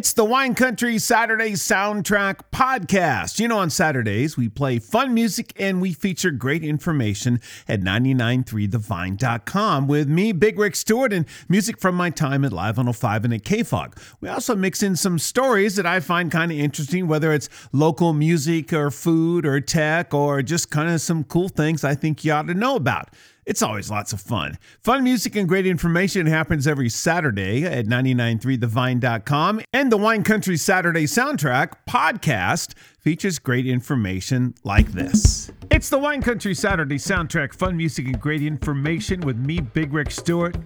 It's the Wine Country Saturday Soundtrack Podcast. You know, on Saturdays, we play fun music and we feature great information at 993thevine.com with me, Big Rick Stewart, and music from my time at Live 105 and at KFOG. We also mix in some stories that I find kind of interesting, whether it's local music or food or tech or just kind of some cool things I think you ought to know about. It's always lots of fun. Fun music and great information happens every Saturday at 993thevine.com. And the Wine Country Saturday Soundtrack podcast features great information like this. It's the Wine Country Saturday Soundtrack, fun music and great information with me, Big Rick Stewart.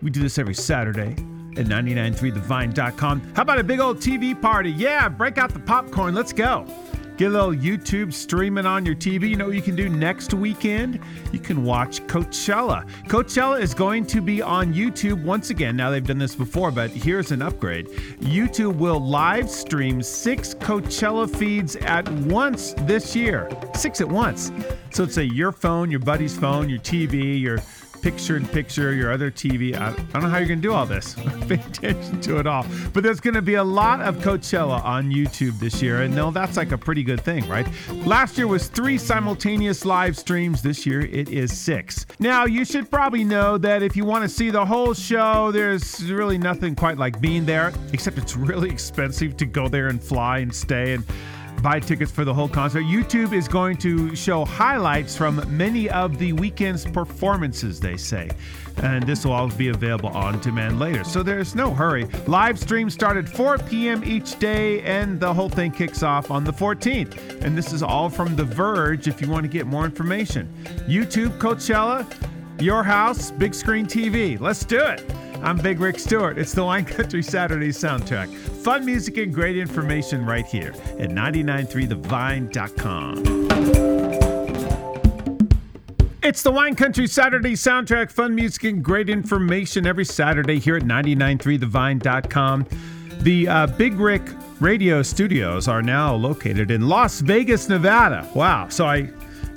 We do this every Saturday at 993thevine.com. How about a big old TV party? Yeah, break out the popcorn. Let's go. Get a little YouTube streaming on your TV. You know what you can do next weekend? You can watch Coachella. Coachella is going to be on YouTube once again. Now, they've done this before, but here's an upgrade. YouTube will live stream six Coachella feeds at once this year. Six at once. So it's a your phone, your buddy's phone, your TV, your picture in picture, your other TV. I, I don't know how you're going to do all this. Pay attention to it all. But there's going to be a lot of Coachella on YouTube this year. And no, that's like a pretty good thing, right? Last year was three simultaneous live streams. This year it is six. Now, you should probably know that if you want to see the whole show, there's really nothing quite like being there, except it's really expensive to go there and fly and stay. And buy tickets for the whole concert. YouTube is going to show highlights from many of the weekend's performances, they say. And this will all be available on demand later. So there's no hurry. Live stream start at 4 p.m. each day, and the whole thing kicks off on the 14th. And this is all from The Verge if you want to get more information. YouTube, Coachella, your house, big screen TV. Let's do it. I'm Big Rick Stewart. It's the Wine Country Saturday soundtrack. Fun music and great information right here at 993thevine.com. It's the Wine Country Saturday soundtrack. Fun music and great information every Saturday here at 993thevine.com. The uh, Big Rick radio studios are now located in Las Vegas, Nevada. Wow. So I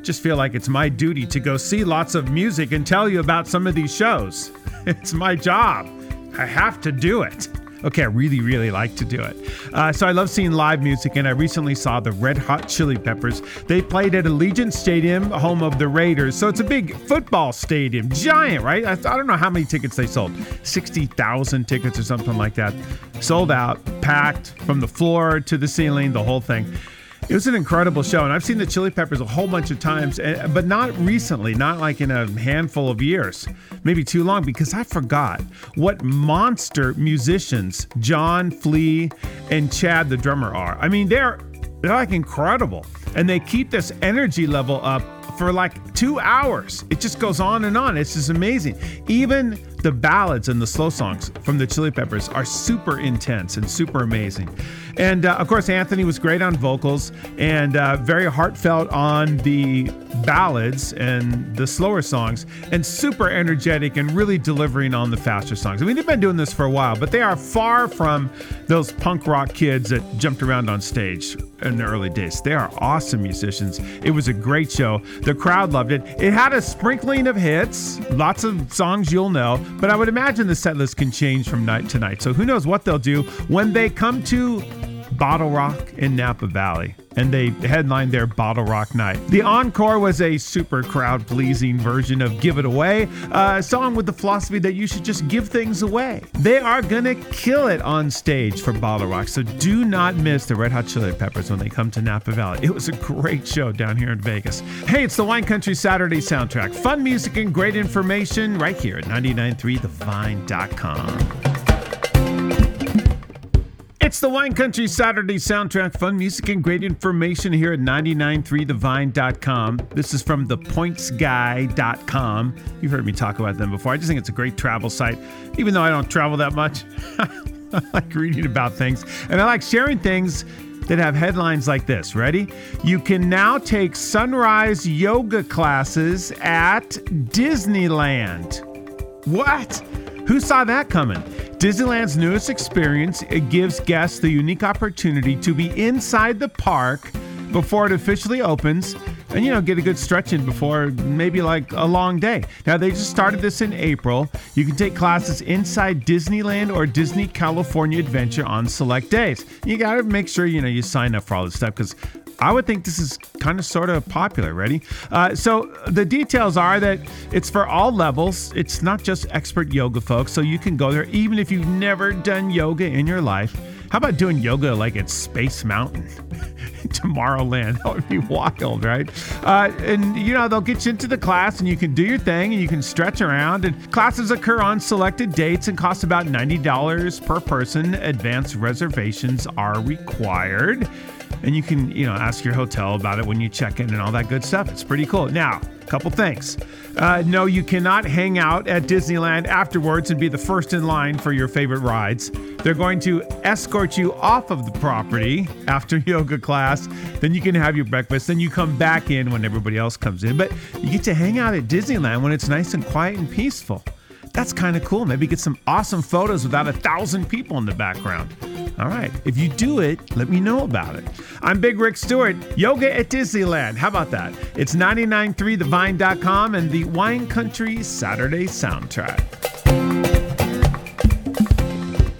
just feel like it's my duty to go see lots of music and tell you about some of these shows. It's my job. I have to do it. Okay, I really, really like to do it. Uh, so I love seeing live music, and I recently saw the Red Hot Chili Peppers. They played at Allegiant Stadium, home of the Raiders. So it's a big football stadium, giant, right? I, I don't know how many tickets they sold 60,000 tickets or something like that. Sold out, packed from the floor to the ceiling, the whole thing. It was an incredible show, and I've seen the Chili Peppers a whole bunch of times, but not recently, not like in a handful of years, maybe too long, because I forgot what monster musicians John Flea and Chad the drummer are. I mean, they're they're like incredible, and they keep this energy level up for like two hours. It just goes on and on. It's just amazing. Even the ballads and the slow songs from the Chili Peppers are super intense and super amazing. And uh, of course, Anthony was great on vocals and uh, very heartfelt on the ballads and the slower songs, and super energetic and really delivering on the faster songs. I mean, they've been doing this for a while, but they are far from those punk rock kids that jumped around on stage in the early days. They are awesome musicians. It was a great show. The crowd loved it. It had a sprinkling of hits, lots of songs you'll know, but I would imagine the set list can change from night to night. So who knows what they'll do when they come to BottleRock in Napa Valley, and they headlined their BottleRock night. The encore was a super crowd pleasing version of Give It Away, a song with the philosophy that you should just give things away. They are gonna kill it on stage for BottleRock, so do not miss the Red Hot Chili Peppers when they come to Napa Valley. It was a great show down here in Vegas. Hey, it's the Wine Country Saturday soundtrack. Fun music and great information right here at 993thevine.com. It's the Wine Country Saturday soundtrack. Fun music and great information here at 993thevine.com. This is from thepointsguy.com. You've heard me talk about them before. I just think it's a great travel site, even though I don't travel that much. I like reading about things and I like sharing things that have headlines like this. Ready? You can now take sunrise yoga classes at Disneyland. What? Who saw that coming? Disneyland's newest experience it gives guests the unique opportunity to be inside the park before it officially opens and you know get a good stretch in before maybe like a long day. Now they just started this in April. You can take classes inside Disneyland or Disney California Adventure on select days. You got to make sure you know you sign up for all this stuff because I would think this is kind of sort of popular. Ready? Uh, so the details are that it's for all levels. It's not just expert yoga folks, so you can go there even if you've never done yoga in your life. How about doing yoga like at Space Mountain? Tomorrowland. That would be wild, right? Uh, and you know, they'll get you into the class and you can do your thing and you can stretch around. And classes occur on selected dates and cost about $90 per person. Advanced reservations are required and you can you know ask your hotel about it when you check in and all that good stuff. It's pretty cool. Now a couple things. Uh, no you cannot hang out at disneyland afterwards and be the first in line for your favorite rides. They're going to escort you off of the property after yoga class. Then you can have your breakfast. Then you come back in when everybody else comes in. But you get to hang out at disneyland when it's nice and quiet and peaceful. That's kind of cool. Maybe get some awesome photos without a thousand people in the background all right. If you do it, let me know about it. I'm Big Rick Stewart. Yoga at Disneyland. How about that? It's 993thevine.com and the Wine Country Saturday soundtrack.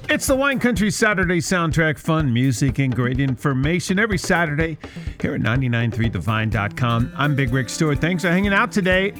It's the Wine Country Saturday soundtrack, fun music and great information every Saturday here at 993thevine.com. I'm Big Rick Stewart. Thanks for hanging out today.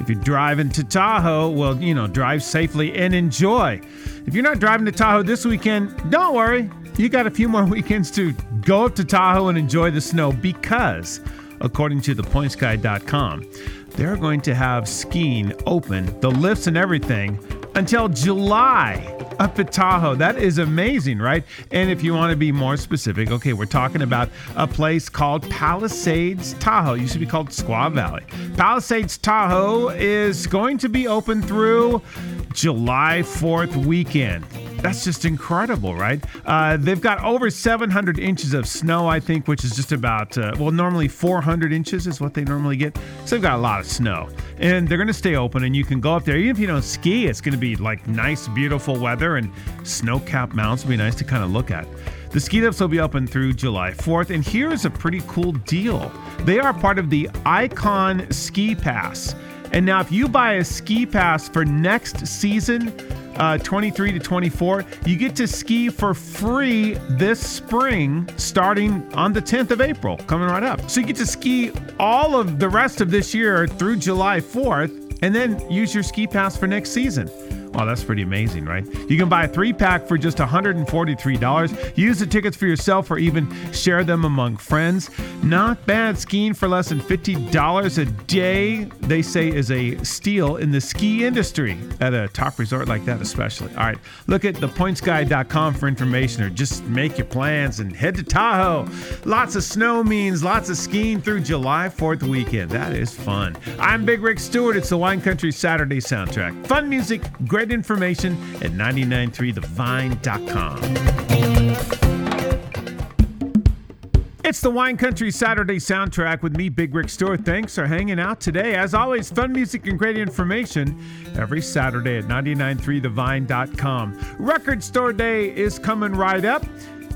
If you're driving to Tahoe, well, you know, drive safely and enjoy. If you're not driving to Tahoe this weekend, don't worry you got a few more weekends to go up to Tahoe and enjoy the snow because, according to thepointsguy.com, they're going to have skiing open, the lifts and everything, until July up at Tahoe. That is amazing, right? And if you want to be more specific, okay, we're talking about a place called Palisades Tahoe. It used to be called Squaw Valley. Palisades Tahoe is going to be open through July 4th weekend. That's just incredible, right? Uh, they've got over 700 inches of snow, I think, which is just about, uh, well, normally 400 inches is what they normally get. So they've got a lot of snow. And they're going to stay open, and you can go up there. Even if you don't ski, it's going to be like nice, beautiful weather, and snow capped mountains will be nice to kind of look at. The ski lifts will be open through July 4th, and here's a pretty cool deal. They are part of the Icon Ski Pass. And now, if you buy a ski pass for next season, uh, 23 to 24, you get to ski for free this spring, starting on the 10th of April, coming right up. So you get to ski all of the rest of this year through July 4th, and then use your ski pass for next season. Oh, that's pretty amazing, right? You can buy a three pack for just $143. Use the tickets for yourself or even share them among friends. Not bad skiing for less than $50 a day, they say is a steal in the ski industry at a top resort like that, especially. All right, look at thepointsguy.com for information or just make your plans and head to Tahoe. Lots of snow means lots of skiing through July 4th weekend. That is fun. I'm Big Rick Stewart. It's the Wine Country Saturday soundtrack. Fun music, great great information at 993thevine.com. It's the Wine Country Saturday soundtrack with me, Big Rick Stewart. Thanks for hanging out today. As always, fun music and great information every Saturday at 993thevine.com. Record Store Day is coming right up.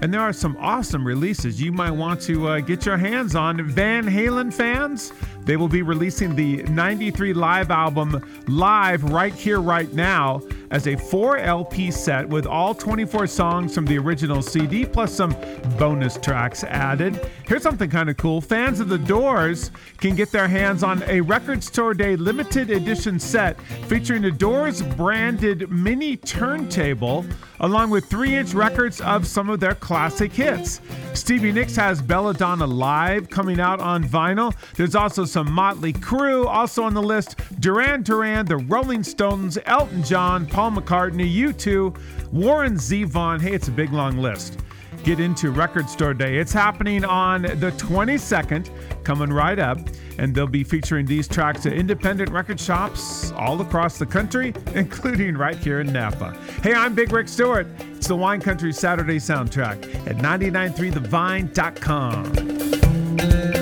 And there are some awesome releases you might want to uh, get your hands on. Van Halen fans, they will be releasing the 93 live album live right here, right now as a 4 LP set with all 24 songs from the original CD plus some bonus tracks added. Here's something kind of cool. Fans of The Doors can get their hands on a Record Store Day limited edition set featuring the Doors branded mini turntable along with 3-inch records of some of their classic hits. Stevie Nicks has Belladonna Live coming out on vinyl. There's also some Motley Crue also on the list, Duran Duran, the Rolling Stones, Elton John, Paul McCartney, U2, Warren Zevon. Hey, it's a big long list. Get into Record Store Day. It's happening on the 22nd, coming right up, and they'll be featuring these tracks at independent record shops all across the country, including right here in Napa. Hey, I'm Big Rick Stewart. It's the Wine Country Saturday soundtrack at 993thevine.com.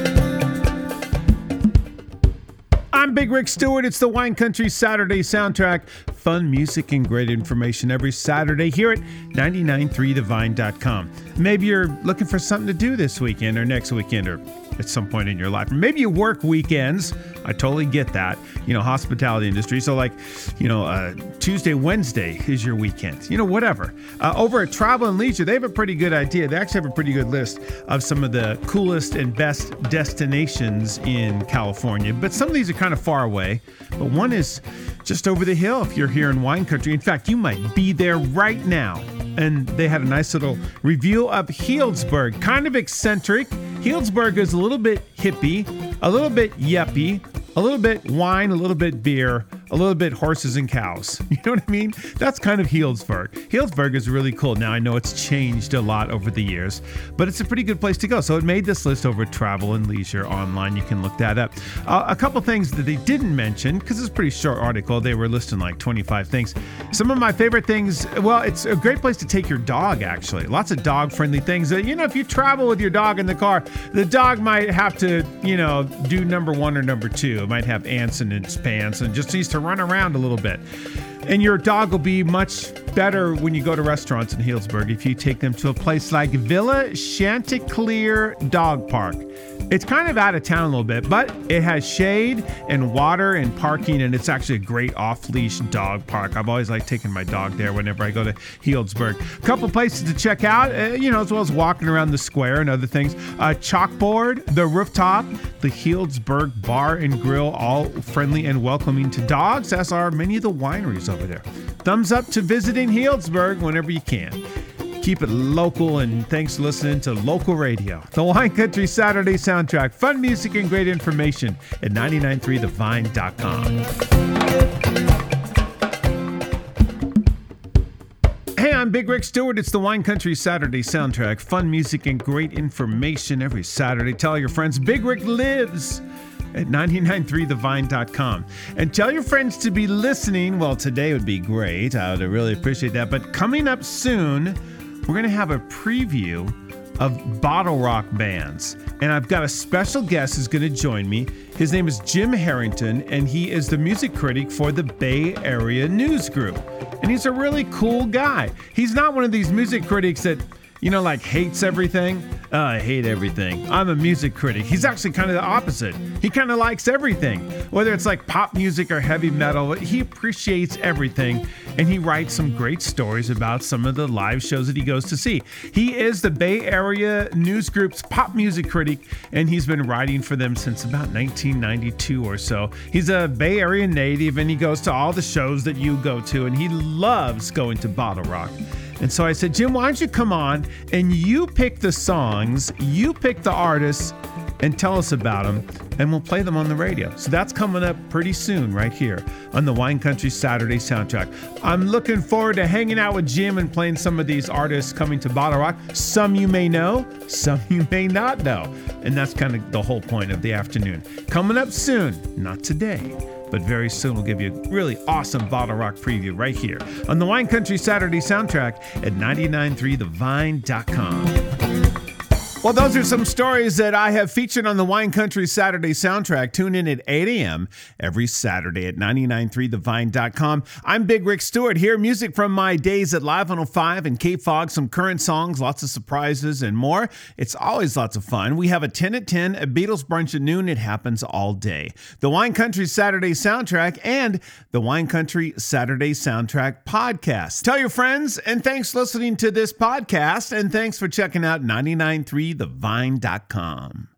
Big Rick Stewart. It's the Wine Country Saturday soundtrack. Fun music and great information every Saturday here at 993thevine.com. Maybe you're looking for something to do this weekend or next weekend, or at some point in your life. Maybe you work weekends. I totally get that. You know, hospitality industry. So, like, you know, uh, Tuesday, Wednesday is your weekend. You know, whatever. Uh, over at Travel and Leisure, they have a pretty good idea. They actually have a pretty good list of some of the coolest and best destinations in California. But some of these are kind of far away. But one is just over the hill if you're here in wine country. In fact, you might be there right now. And they had a nice little review of Healdsburg, kind of eccentric. Healdsburg is a little bit hippie, a little bit yuppie, a little bit wine, a little bit beer, a little bit horses and cows. You know what I mean? That's kind of Healdsburg. Healdsburg is really cool. Now I know it's changed a lot over the years, but it's a pretty good place to go. So it made this list over Travel and Leisure online. You can look that up. Uh, a couple things that they didn't mention because it's a pretty short article. They were listing like 25 things. Some of my favorite things. Well, it's a great place to take your dog. Actually, lots of dog-friendly things. That you know, if you travel with your dog in the car, the dog might have to, you know, do number one or number two. It might have ants in its pants and just needs to run around a little bit. And your dog will be much better when you go to restaurants in Healdsburg if you take them to a place like Villa Chanticleer Dog Park. It's kind of out of town a little bit, but it has shade and water and parking, and it's actually a great off leash dog park. I've always liked taking my dog there whenever I go to Healdsburg. A couple places to check out, uh, you know, as well as walking around the square and other things. Uh, chalkboard, the rooftop, the Healdsburg Bar and Grill, all friendly and welcoming to dogs, as are many of the wineries over there. Thumbs up to visiting Healdsburg whenever you can. Keep it local, and thanks for listening to local radio. The Wine Country Saturday soundtrack. Fun music and great information at 993thevine.com. Hey, I'm Big Rick Stewart. It's the Wine Country Saturday soundtrack. Fun music and great information every Saturday. Tell your friends Big Rick lives at 993thevine.com. And tell your friends to be listening. Well, today would be great. I would really appreciate that. But coming up soon, we're going to have a preview of BottleRock bands. And I've got a special guest who's going to join me. His name is Jim Harrington, and he is the music critic for the Bay Area News Group. And he's a really cool guy. He's not one of these music critics that you know, like hates everything. Uh, I hate everything. I'm a music critic. He's actually kind of the opposite. He kind of likes everything, whether it's like pop music or heavy metal. He appreciates everything, and he writes some great stories about some of the live shows that he goes to see. He is the Bay Area News Group's pop music critic, and he's been writing for them since about 1992 or so. He's a Bay Area native, and he goes to all the shows that you go to, and he loves going to BottleRock. And so I said, Jim, why don't you come on and you pick the songs, you pick the artists, and tell us about them, and we'll play them on the radio. So that's coming up pretty soon, right here on the Wine Country Saturday soundtrack. I'm looking forward to hanging out with Jim and playing some of these artists coming to BottleRock. Some you may know, some you may not know. And that's kind of the whole point of the afternoon. Coming up soon, not today but very soon we'll give you a really awesome BottleRock preview right here on the Wine Country Saturday soundtrack at 993thevine.com. Well, those are some stories that I have featured on the Wine Country Saturday soundtrack. Tune in at 8 a.m. every Saturday at 993thevine.com. I'm Big Rick Stewart here. Music from my days at Live 105 and KFOG, some current songs, lots of surprises, and more. It's always lots of fun. We have a 10 at 10, a Beatles brunch at noon. It happens all day. The Wine Country Saturday soundtrack and the Wine Country Saturday soundtrack podcast. Tell your friends, and thanks for listening to this podcast, and thanks for checking out 993 thevine.com.